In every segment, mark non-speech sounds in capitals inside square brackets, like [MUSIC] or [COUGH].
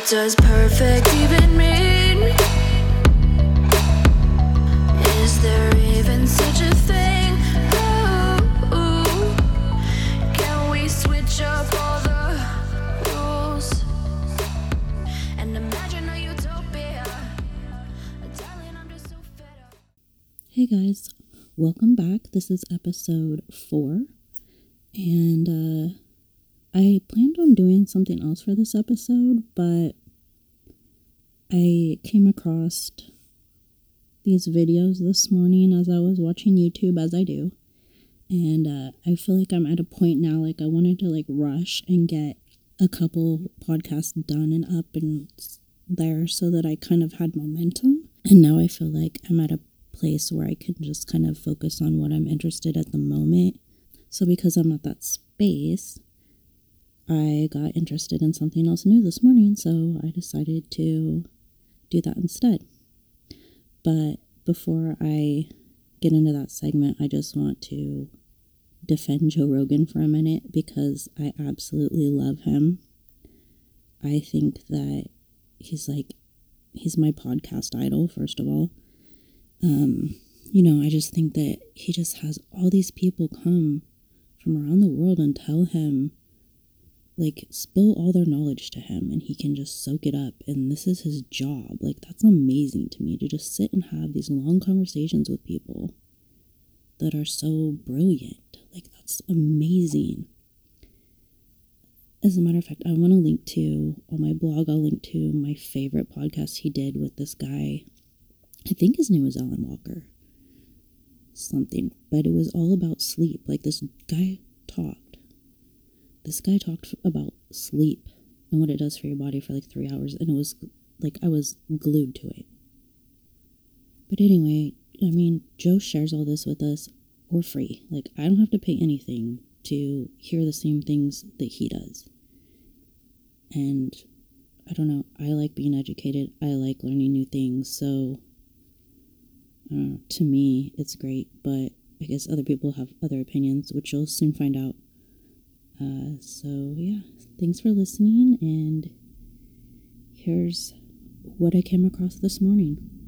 What does perfect even mean? Is there even such a thing? Can we switch up all the rules and imagine a utopia? Hey guys, welcome back. This is episode four, and uh, I planned on doing something else for this episode, but I came across these videos this morning as I was watching YouTube, as I do, and uh, I feel like I'm at a point now, like I wanted to like rush and get a couple podcasts done and up and there so that I kind of had momentum. And now I feel like I'm at a place where I can just kind of focus on what I'm interested at the moment. So because I'm at that space, I got interested in something else new this morning, so I decided to do that instead. But before I get into that segment, I just want to defend Joe Rogan for a minute because I absolutely love him. I think that he's like he's my podcast idol first of all. Um, you know, I just think that he just has all these people come from around the world and tell him like spill all their knowledge to him and he can just soak it up and this is his job. Like that's amazing to me to just sit and have these long conversations with people that are so brilliant. Like that's amazing. As a matter of fact, I want to link to on my blog, I'll link to my favorite podcast he did with this guy. I think his name was Alan Walker. Something. But it was all about sleep. Like this guy talked. This guy talked about sleep and what it does for your body for like three hours. And it was like I was glued to it. But anyway, I mean, Joe shares all this with us for free. Like, I don't have to pay anything to hear the same things that he does. And I don't know, I like being educated, I like learning new things. So, I to me, it's great, but I guess other people have other opinions, which you'll soon find out. Uh, so, yeah, thanks for listening, and here's what I came across this morning.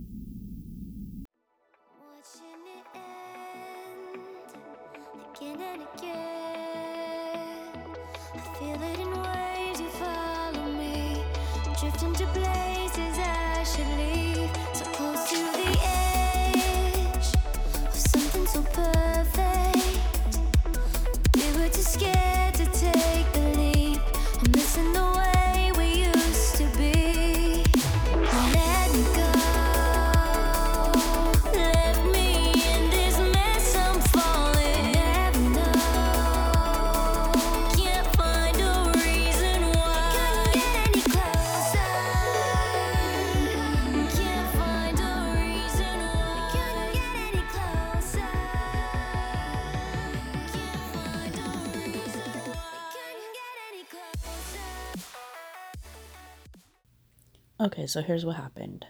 Okay, so here's what happened.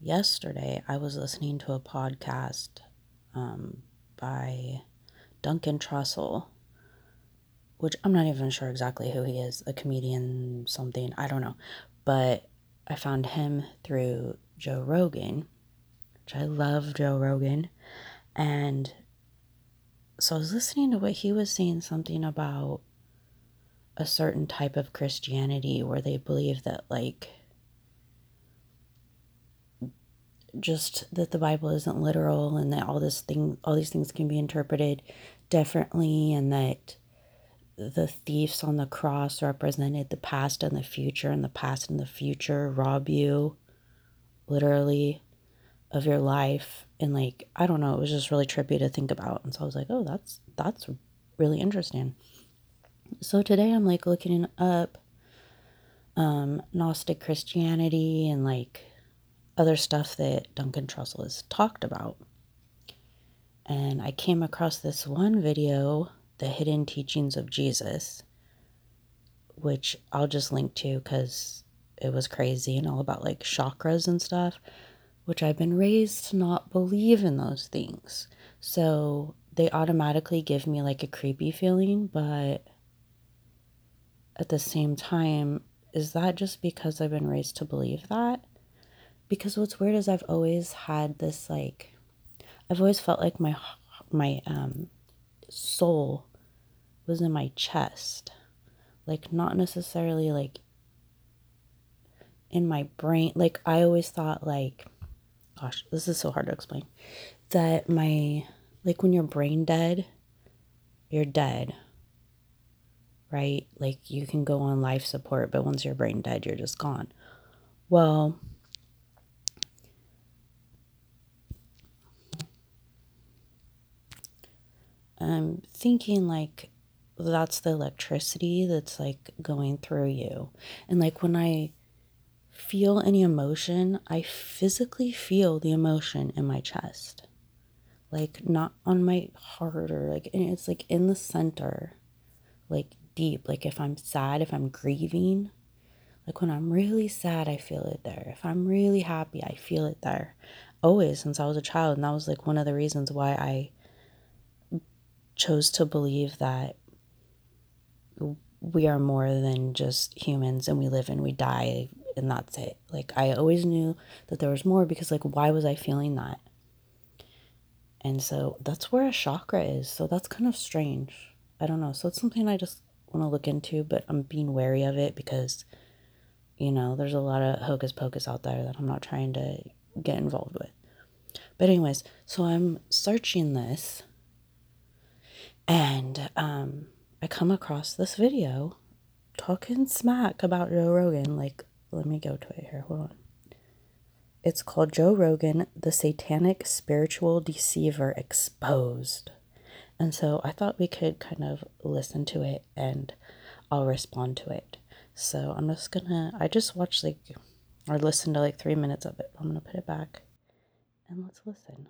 Yesterday, I was listening to a podcast um, by Duncan Trussell, which I'm not even sure exactly who he is a comedian, something, I don't know. But I found him through Joe Rogan, which I love Joe Rogan. And so I was listening to what he was saying, something about a certain type of Christianity where they believe that, like, just that the Bible isn't literal and that all this thing all these things can be interpreted differently and that the thieves on the cross represented the past and the future and the past and the future rob you literally of your life. And like I don't know it was just really trippy to think about. And so I was like oh that's that's really interesting. So today I'm like looking up um Gnostic Christianity and like other stuff that Duncan Trussell has talked about. And I came across this one video, The Hidden Teachings of Jesus, which I'll just link to because it was crazy and all about like chakras and stuff, which I've been raised to not believe in those things. So they automatically give me like a creepy feeling, but at the same time, is that just because I've been raised to believe that? Because what's weird is I've always had this like I've always felt like my my um soul was in my chest. Like not necessarily like in my brain. Like I always thought like gosh, this is so hard to explain. That my like when you're brain dead, you're dead. Right? Like you can go on life support, but once you're brain dead, you're just gone. Well, I'm thinking like that's the electricity that's like going through you. And like when I feel any emotion, I physically feel the emotion in my chest. Like not on my heart or like it's like in the center, like deep. Like if I'm sad, if I'm grieving, like when I'm really sad, I feel it there. If I'm really happy, I feel it there. Always since I was a child. And that was like one of the reasons why I chose to believe that we are more than just humans and we live and we die and that's it. Like I always knew that there was more because like why was I feeling that? And so that's where a chakra is. So that's kind of strange. I don't know. So it's something I just want to look into, but I'm being wary of it because you know, there's a lot of hocus pocus out there that I'm not trying to get involved with. But anyways, so I'm searching this and um, I come across this video talking smack about Joe Rogan. Like, let me go to it here. Hold on. It's called Joe Rogan, the Satanic Spiritual Deceiver Exposed. And so I thought we could kind of listen to it and I'll respond to it. So I'm just gonna, I just watched like, or listened to like three minutes of it. I'm gonna put it back and let's listen.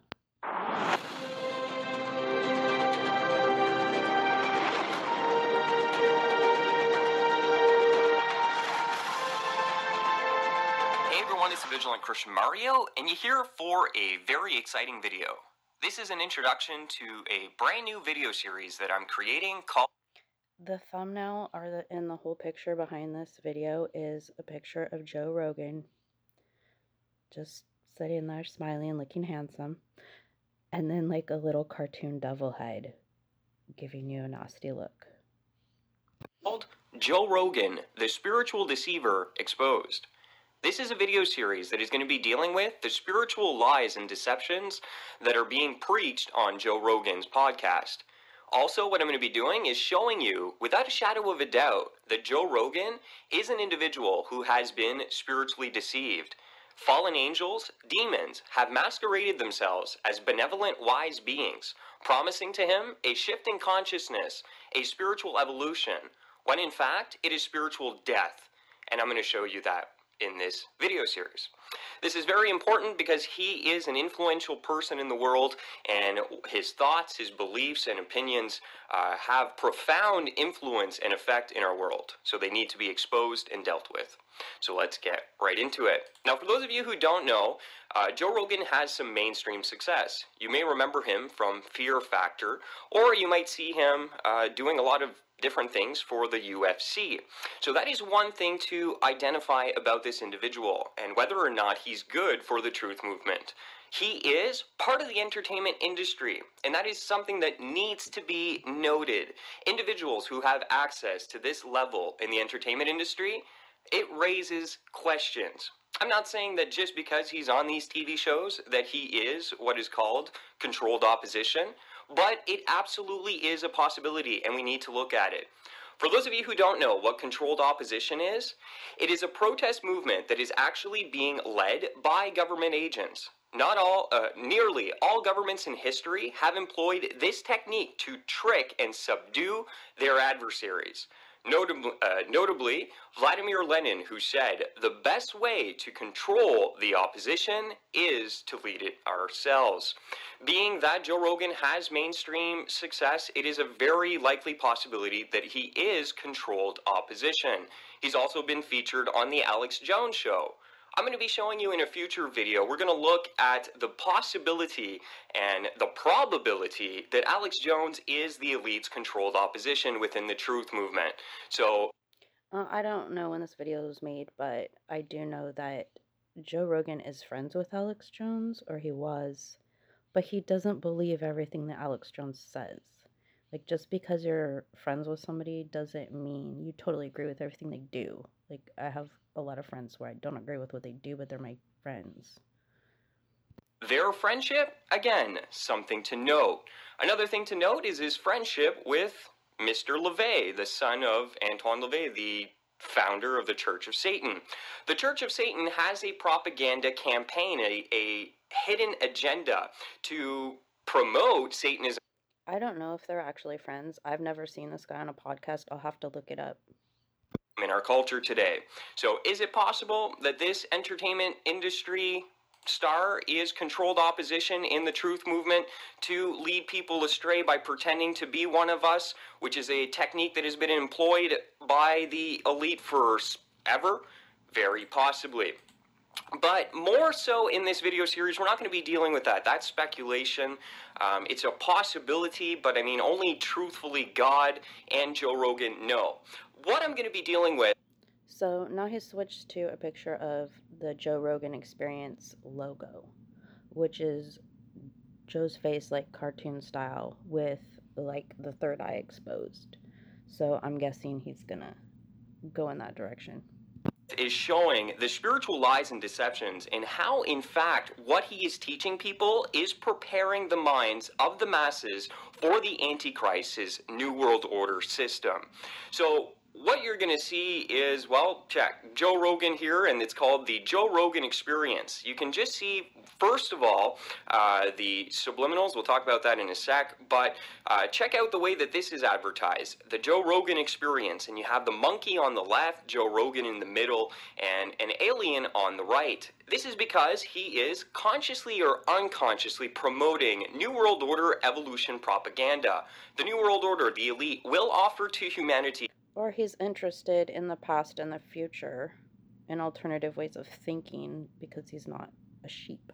Vigilant Christian Mario, and you're here for a very exciting video. This is an introduction to a brand new video series that I'm creating called The thumbnail or the in the whole picture behind this video is a picture of Joe Rogan just sitting there smiling, and looking handsome, and then like a little cartoon devil head giving you a nasty look. called Joe Rogan, the Spiritual Deceiver Exposed. This is a video series that is going to be dealing with the spiritual lies and deceptions that are being preached on Joe Rogan's podcast. Also, what I'm going to be doing is showing you, without a shadow of a doubt, that Joe Rogan is an individual who has been spiritually deceived. Fallen angels, demons, have masqueraded themselves as benevolent, wise beings, promising to him a shift in consciousness, a spiritual evolution, when in fact it is spiritual death. And I'm going to show you that in this video series. This is very important because he is an influential person in the world, and his thoughts, his beliefs, and opinions uh, have profound influence and effect in our world. So they need to be exposed and dealt with. So let's get right into it. Now, for those of you who don't know, uh, Joe Rogan has some mainstream success. You may remember him from Fear Factor, or you might see him uh, doing a lot of different things for the UFC. So that is one thing to identify about this individual and whether or not he's good for the truth movement. He is part of the entertainment industry, and that is something that needs to be noted. Individuals who have access to this level in the entertainment industry, it raises questions. I'm not saying that just because he's on these TV shows that he is what is called controlled opposition, but it absolutely is a possibility and we need to look at it. For those of you who don't know what controlled opposition is, it is a protest movement that is actually being led by government agents. Not all, uh, nearly all governments in history have employed this technique to trick and subdue their adversaries. Notably, uh, notably, Vladimir Lenin, who said, the best way to control the opposition is to lead it ourselves. Being that Joe Rogan has mainstream success, it is a very likely possibility that he is controlled opposition. He's also been featured on The Alex Jones Show. I'm going to be showing you in a future video, we're going to look at the possibility and the probability that Alex Jones is the elite's controlled opposition within the truth movement. So, Uh, I don't know when this video was made, but I do know that Joe Rogan is friends with Alex Jones, or he was, but he doesn't believe everything that Alex Jones says. Like, just because you're friends with somebody doesn't mean you totally agree with everything they do. Like, I have a lot of friends where I don't agree with what they do, but they're my friends. Their friendship, again, something to note. Another thing to note is his friendship with Mr. LaVey, the son of Anton LaVey, the founder of the Church of Satan. The Church of Satan has a propaganda campaign, a, a hidden agenda to promote Satanism I don't know if they're actually friends. I've never seen this guy on a podcast. I'll have to look it up. in our culture today. So, is it possible that this entertainment industry star is controlled opposition in the truth movement to lead people astray by pretending to be one of us, which is a technique that has been employed by the elite for ever? Very possibly. But more so in this video series, we're not going to be dealing with that. That's speculation. Um, it's a possibility, but I mean, only truthfully God and Joe Rogan know. What I'm going to be dealing with So now he switched to a picture of the Joe Rogan Experience logo, which is Joe's face like cartoon style with like the third eye exposed. So I'm guessing he's gonna go in that direction. Is showing the spiritual lies and deceptions and how, in fact, what he is teaching people is preparing the minds of the masses for the Antichrist's New World Order system. So, what you're going to see is, well, check Joe Rogan here, and it's called the Joe Rogan Experience. You can just see, first of all, uh, the subliminals. We'll talk about that in a sec, but uh, check out the way that this is advertised the Joe Rogan Experience, and you have the monkey on the left, Joe Rogan in the middle, and an alien on the right. This is because he is consciously or unconsciously promoting New World Order evolution propaganda. The New World Order, the elite, will offer to humanity Or he's interested in the past and the future and alternative ways of thinking because he's not a sheep.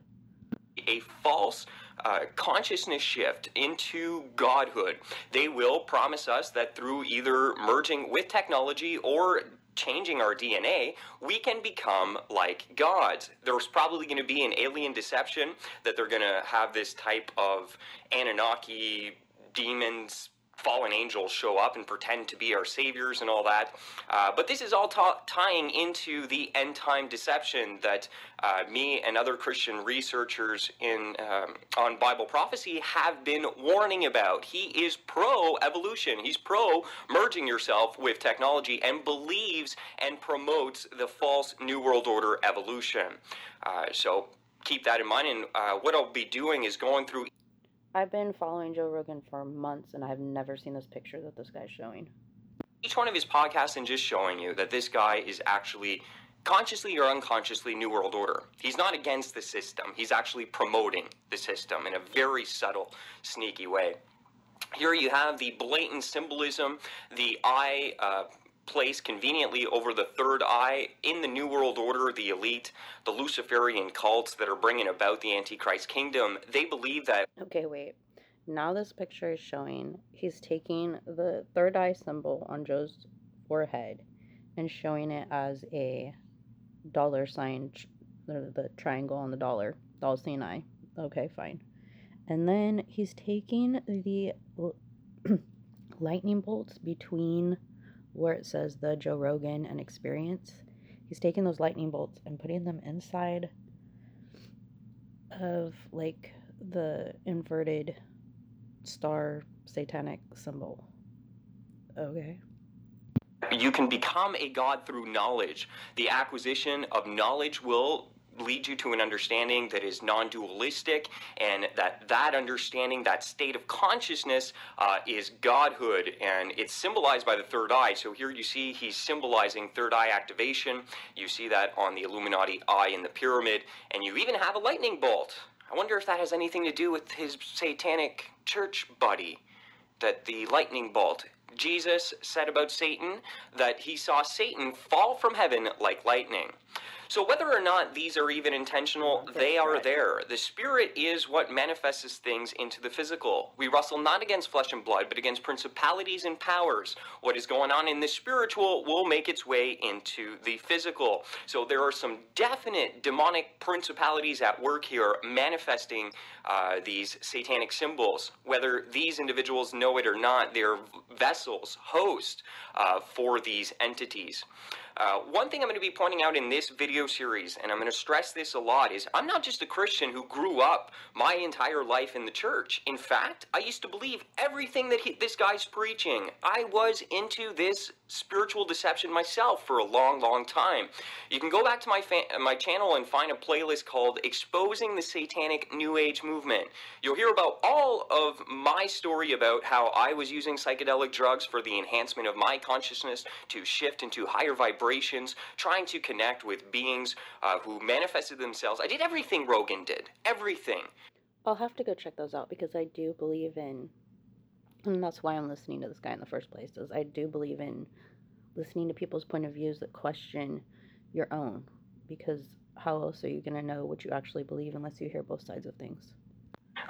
a false uh, consciousness shift into godhood. They will promise us that through either merging with technology or changing our DNA, we can become like gods. There's probably going to be an alien deception that they're going to have this type of Anunnaki demons fallen angels show up and pretend to be our saviors and all that. Uh, but this is all tying into the end time deception that uh, me and other Christian researchers in um, on Bible prophecy have been warning about. He is pro evolution. He's pro merging yourself with technology and believes and promotes the false New World Order evolution. Uh, so keep that in mind. And uh, what I'll be doing is going through I've been following Joe Rogan for months and I've never seen this picture that this guy's showing. each one of his podcasts and just showing you that this guy is actually consciously or unconsciously new world order. He's not against the system. He's actually promoting the system in a very subtle sneaky way. Here you have the blatant symbolism the eye uh, placed conveniently over the third eye in the new world order the elite the luciferian cults that are bringing about the antichrist kingdom they believe that Okay, wait. Now this picture is showing he's taking the third eye symbol on Joe's forehead and showing it as a dollar sign, the, triangle on the dollar, sign eye. Okay, fine. And then he's taking the [CLEARS THROAT] lightning bolts between where it says the Joe Rogan and Experience. He's taking those lightning bolts and putting them inside of like the inverted star satanic symbol. Okay. You can become a god through knowledge. The acquisition of knowledge will lead you to an understanding that is non-dualistic and that that understanding that state of consciousness uh, is godhood and it's symbolized by the third eye so here you see he's symbolizing third eye activation you see that on the illuminati eye in the pyramid and you even have a lightning bolt i wonder if that has anything to do with his satanic church buddy that the lightning bolt. Jesus said about Satan that he saw Satan fall from heaven like lightning. So, whether or not these are even intentional, they are there. The spirit is what manifests things into the physical. We wrestle not against flesh and blood, but against principalities and powers. What is going on in the spiritual will make its way into the physical. So, there are some definite demonic principalities at work here manifesting uh, these satanic symbols. Whether these individuals know it or not, they're vessels, hosts uh, for these entities. Uh, one thing I'm going to be pointing out in this video series, and I'm going to stress this a lot, is I'm not just a Christian who grew up my entire life in the church. In fact, I used to believe everything that he, this guy's preaching. I was into this spiritual deception myself for a long, long time. You can go back to my fa- my channel and find a playlist called "Exposing the Satanic New Age Movement." You'll hear about all of my story about how I was using psychedelic drugs for the enhancement of my consciousness to shift into higher vibrations, trying to connect with beings uh, who manifested themselves. I did everything Rogan did, everything. I'll have to go check those out because I do believe in, and that's why I'm listening to this guy in the first place. Is I do believe in listening to people's point of views that question your own, because how else are you going to know what you actually believe unless you hear both sides of things?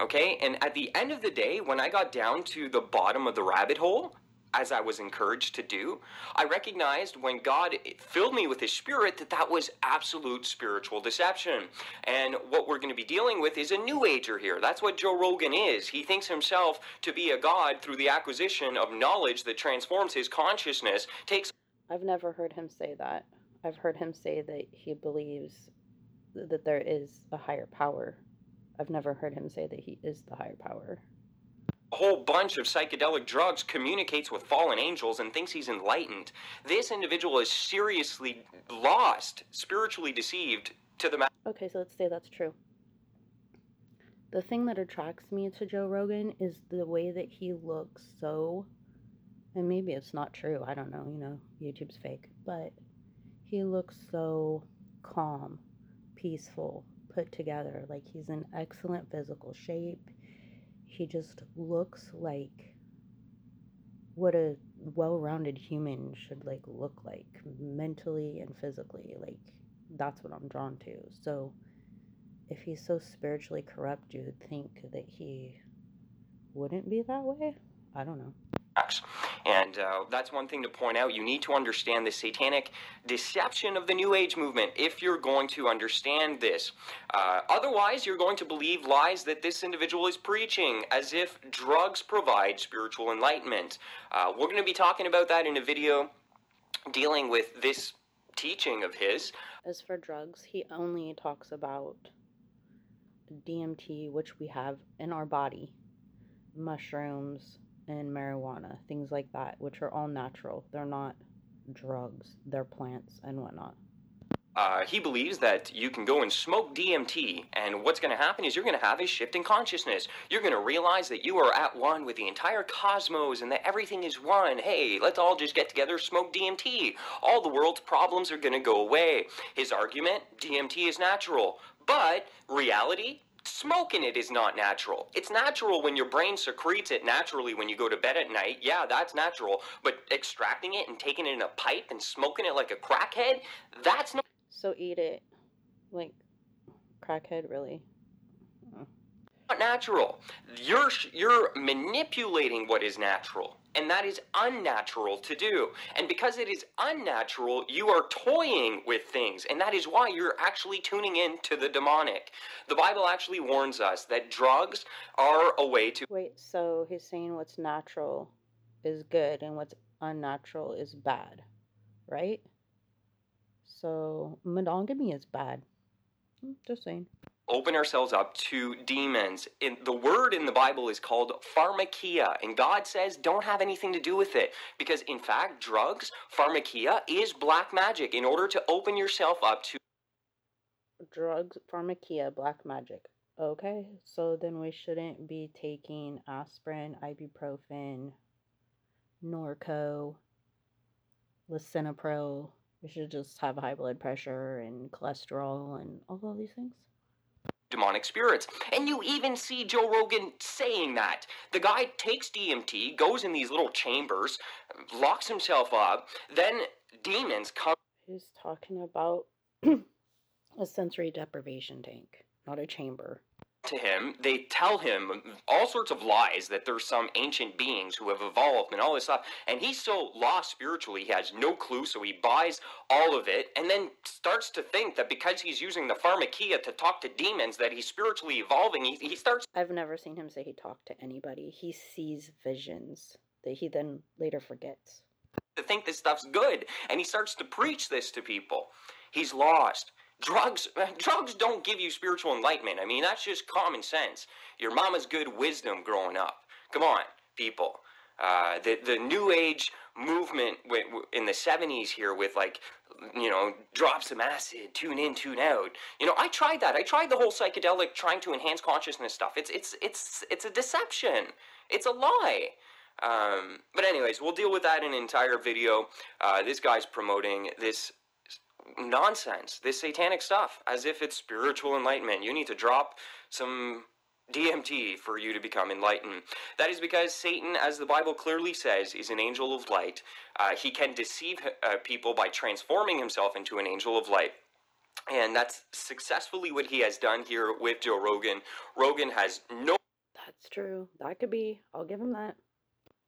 Okay, and at the end of the day, when I got down to the bottom of the rabbit hole, as I was encouraged to do, I recognized when God filled me with His Spirit that that was absolute spiritual deception. And what we're going to be dealing with is a new ager here. That's what Joe Rogan is. He thinks himself to be a God through the acquisition of knowledge that transforms his consciousness, takes I've never heard him say that. I've heard him say that he believes that there is a higher power. I've never heard him say that he is the higher power. A whole bunch of psychedelic drugs, communicates with fallen angels, and thinks he's enlightened. This individual is seriously lost, spiritually deceived to the Okay, so let's say that's true. The thing that attracts me to Joe Rogan is the way that he looks so, and maybe it's not true, I don't know, you know, YouTube's fake, but he looks so calm, peaceful, put together, like he's in excellent physical shape. He just looks like what a well-rounded human should like look like mentally and physically like that's what i'm drawn to. So if he's so spiritually corrupt you would think that he wouldn't be that way? I don't know. And uh, that's one thing to point out. You need to understand the satanic deception of the New Age movement if you're going to understand this. Uh, otherwise, you're going to believe lies that this individual is preaching, as if drugs provide spiritual enlightenment. Uh, we're going to be talking about that in a video dealing with this teaching of his. as for drugs he only talks about dmt which we have in our body mushrooms and marijuana things like that which are all natural they're not drugs they're plants and whatnot Uh, he believes that you can go and smoke DMT, and what's going to happen is you're going to have a shift in consciousness. You're going to realize that you are at one with the entire cosmos and that everything is one. Hey, let's all just get together, smoke DMT. All the world's problems are going to go away. His argument DMT is natural, but reality Smoking it is not natural. It's natural when your brain secretes it naturally when you go to bed at night. Yeah, that's natural. But extracting it and taking it in a pipe and smoking it like a crackhead, that's not so eat it like crackhead really not natural. You're you're manipulating what is natural, and that is unnatural to do. And because it is unnatural, you are toying with things, and that is why you're actually tuning in to the demonic. The Bible actually warns us that drugs are a way to wait so he's saying what's natural is good and what's unnatural is bad right so monogamy is bad Hmm, just saying open ourselves up to demons. In, the word in the Bible is called pharmakeia, and God says don't have anything to do with it because, in fact, drugs, pharmakeia, is black magic. In order to open yourself up to drugs, pharmakeia, black magic. Okay, so then we shouldn't be taking aspirin, ibuprofen, Norco, lisinopril. We should just have high blood pressure and cholesterol and all of these things. Demonic spirits. And you even see Joe Rogan saying that. The guy takes DMT, goes in these little chambers, locks himself up, then demons come. He's talking about [CLEARS THROAT] a sensory deprivation tank, not a chamber. To him, they tell him all sorts of lies that there's some ancient beings who have evolved and all this stuff. And he's so lost spiritually, he has no clue, so he buys all of it and then starts to think that because he's using the pharmakeia to talk to demons, that he's spiritually evolving. He, he starts I've never seen him say he talked to anybody. He sees visions that he then later forgets. to think this stuff's good and he starts to preach this to people he's lost drugs [LAUGHS] drugs don't give you spiritual enlightenment. I mean that's just common sense. Your mama's good wisdom growing up. Come on people. Uh, the the new age movement in the 70s here with like you know drop some acid tune in tune out. You know i tried that. I tried the whole psychedelic trying to enhance consciousness stuff. It's it's it's it's a deception. It's a lie. Um, but anyways, we'll deal with that in an entire video. Uh, this guy's promoting this nonsense, this satanic stuff, as if it's spiritual enlightenment. You need to drop some DMT for you to become enlightened. That is because Satan, as the Bible clearly says, is an angel of light. Uh, he can deceive uh, people by transforming himself into an angel of light. And that's successfully what he has done here with Joe Rogan. Rogan has no That's true. That could be. I'll give him that.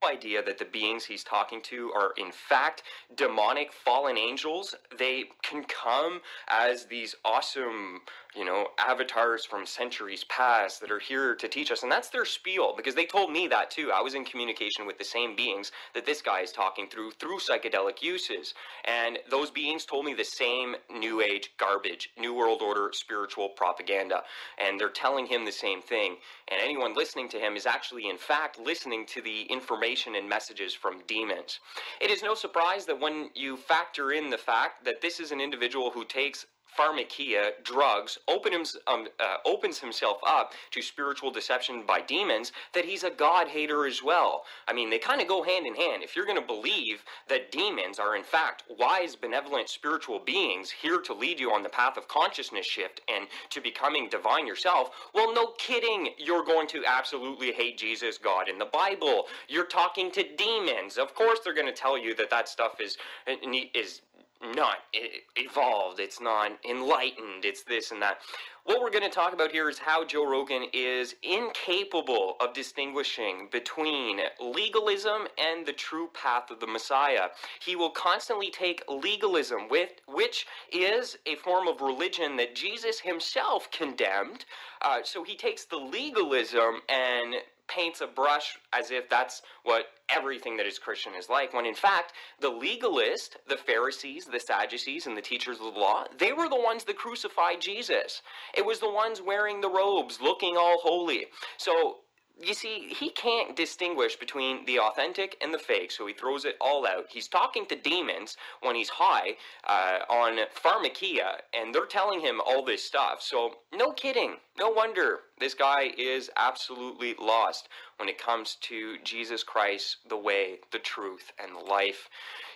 Idea that the beings he's talking to are in fact demonic fallen angels. They can come as these awesome you know avatars from centuries past that are here to teach us and that's their spiel because they told me that too. I was in communication with the same beings that this guy is talking through through psychedelic uses. And those beings told me the same new age garbage new world order spiritual propaganda. And they're telling him the same thing. And anyone listening to him is actually in fact listening to the information and messages from demons. It is no surprise that when you factor in the fact that this is an individual who takes pharmakeia, drugs, open him, um, uh, opens himself up to spiritual deception by demons, that he's a God hater as well. I mean, they kind of go hand in hand. If you're going to believe that demons are, in fact, wise, benevolent spiritual beings here to lead you on the path of consciousness shift and to becoming divine yourself, well, no kidding, you're going to absolutely hate Jesus, God, in the Bible. You're talking to demons. Of course, they're going to tell you that that stuff is is not evolved, it's not enlightened, it's this and that. What we're going to talk about here is how Joe Rogan is incapable of distinguishing between legalism and the true path of the Messiah. He will constantly take legalism, with, which is a form of religion that Jesus himself condemned. Uh, so he takes the legalism and paints a brush as if that's what everything that is Christian is like, when in fact, the legalist, the Pharisees, the Sadducees, and the teachers of the law, they were the ones that crucified Jesus. It was the ones wearing the robes, looking all holy. So, you see, he can't distinguish between the authentic and the fake, so he throws it all out. He's talking to demons when he's high uh, on pharmakeia, and they're telling him all this stuff. So, no kidding. No wonder this guy is absolutely lost when it comes to Jesus Christ, the way, the truth, and the life.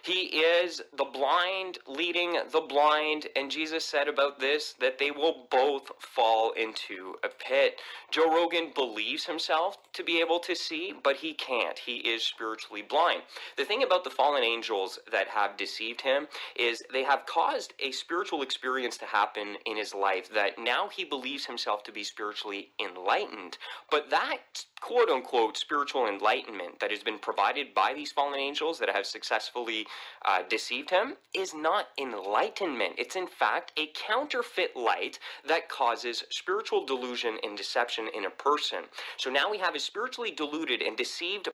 He is the blind leading the blind, and Jesus said about this that they will both fall into a pit. Joe Rogan believes himself to be able to see, but he can't. He is spiritually blind. The thing about the fallen angels that have deceived him is they have caused a spiritual experience to happen in his life that now he believes himself to be spiritually enlightened. But that quote unquote spiritual enlightenment that has been provided by these fallen angels that have successfully uh, deceived him is not enlightenment. It's in fact a counterfeit light that causes spiritual delusion and deception in a person. So now we have a spiritually deluded and deceived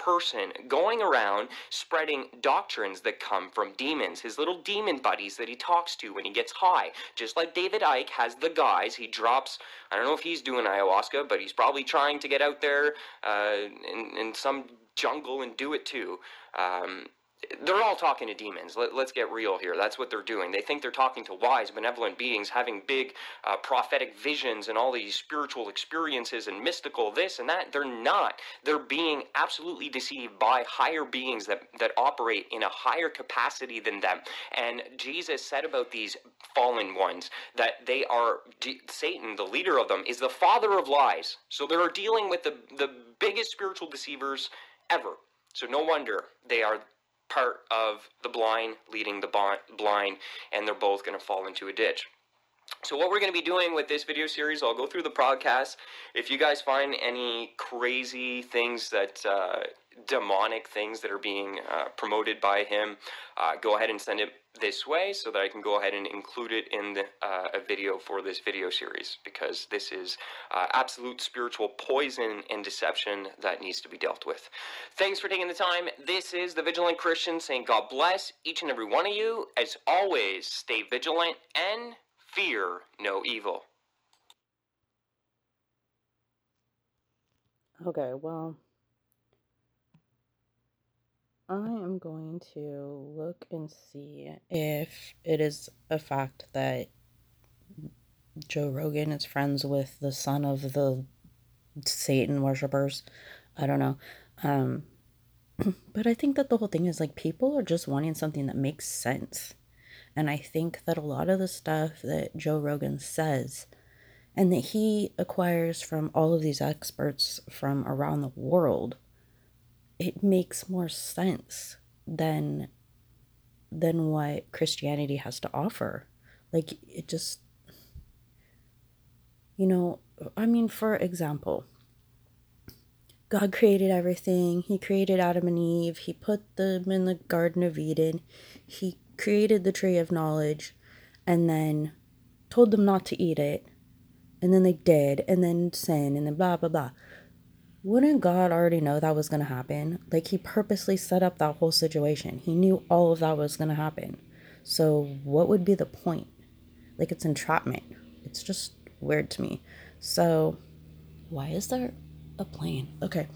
person going around spreading doctrines that come from demons, his little demon buddies that he talks to when he gets high. Just like David Icke has the guys, he drops, I don't know if he's doing ayahuasca, but he's probably trying to get out there uh, in, in some jungle and do it too. Um, they're all talking to demons. Let, us get real here. That's what they're doing. They think they're talking to wise, benevolent beings, having big uh, prophetic visions and all these spiritual experiences and mystical this and that. They're not. They're being absolutely deceived by higher beings that, that operate in a higher capacity than them. And Jesus said about these fallen ones that they are, Satan, the leader of them, is the father of lies. So they're dealing with the, the biggest spiritual deceivers ever. So no wonder they are part of the blind leading the blind, and they're both going to fall into a ditch. So what we're going to be doing with this video series, I'll go through the podcast. If you guys find any crazy things that uh, demonic things that are being uh, promoted by him, uh, go ahead and send it this way so that I can go ahead and include it in the, uh, a video for this video series because this is uh, absolute spiritual poison and deception that needs to be dealt with. Thanks for taking the time. This is the Vigilant Christian saying God bless each and every one of you. As always, stay vigilant and fear no evil. Okay, well, I am going to look and see if it is a fact that Joe Rogan is friends with the son of the Satan worshippers. I don't know. Um, [CLEARS THROAT] but I think that the whole thing is like people are just wanting something that makes sense. And I think that a lot of the stuff that Joe Rogan says and that he acquires from all of these experts from around the world, it makes more sense than than what Christianity has to offer. Like it just you know, I mean for example, God created everything. He created Adam and Eve. He put them in the Garden of Eden. He created the tree of knowledge and then told them not to eat it. And then they did, and then sin, and then blah, blah, blah. Wouldn't God already know that was going to happen? Like, He purposely set up that whole situation. He knew all of that was going to happen. So, what would be the point? Like, it's entrapment. It's just weird to me. So, why is there a plane? Okay.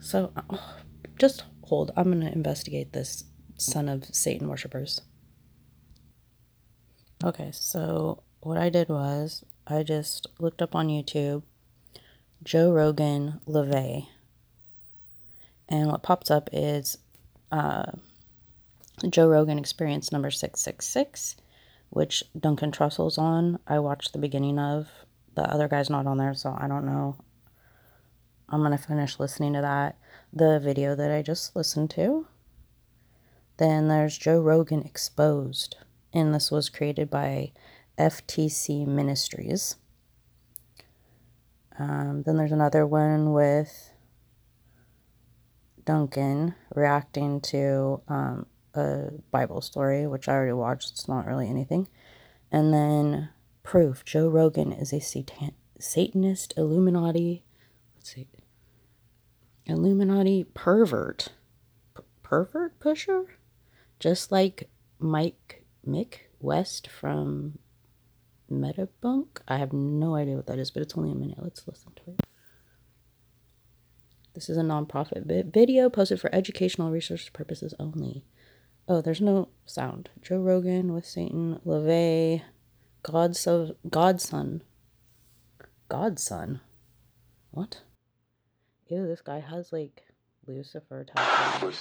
So, uh, [SIGHS] just hold. I'm going to investigate this son of Satan worshippers. Okay, so what I did was I just looked up on YouTube Joe Rogan LaVey. And what pops up is uh, Joe Rogan Experience number 666, which Duncan Trussell's on. I watched the beginning of. The other guy's not on there, so I don't know. I'm going to finish listening to that. The video that I just listened to. Then there's Joe Rogan Exposed, and this was created by FTC Ministries. Um, then there's another one with Duncan reacting to um, a Bible story, which I already watched. It's not really anything. And then proof Joe Rogan is a satan- Satanist Illuminati. Let's see. Illuminati pervert. P- pervert pusher? Just like Mike Mick West from Metabunk. I have no idea what that is, but it's only a minute. Let's listen to it. This is a nonprofit vi- video posted for educational research purposes only. Oh, there's no sound. Joe Rogan with Satan LaVey, Godso- Godson. Godson. What? Ew, this guy has like Lucifer tattoos.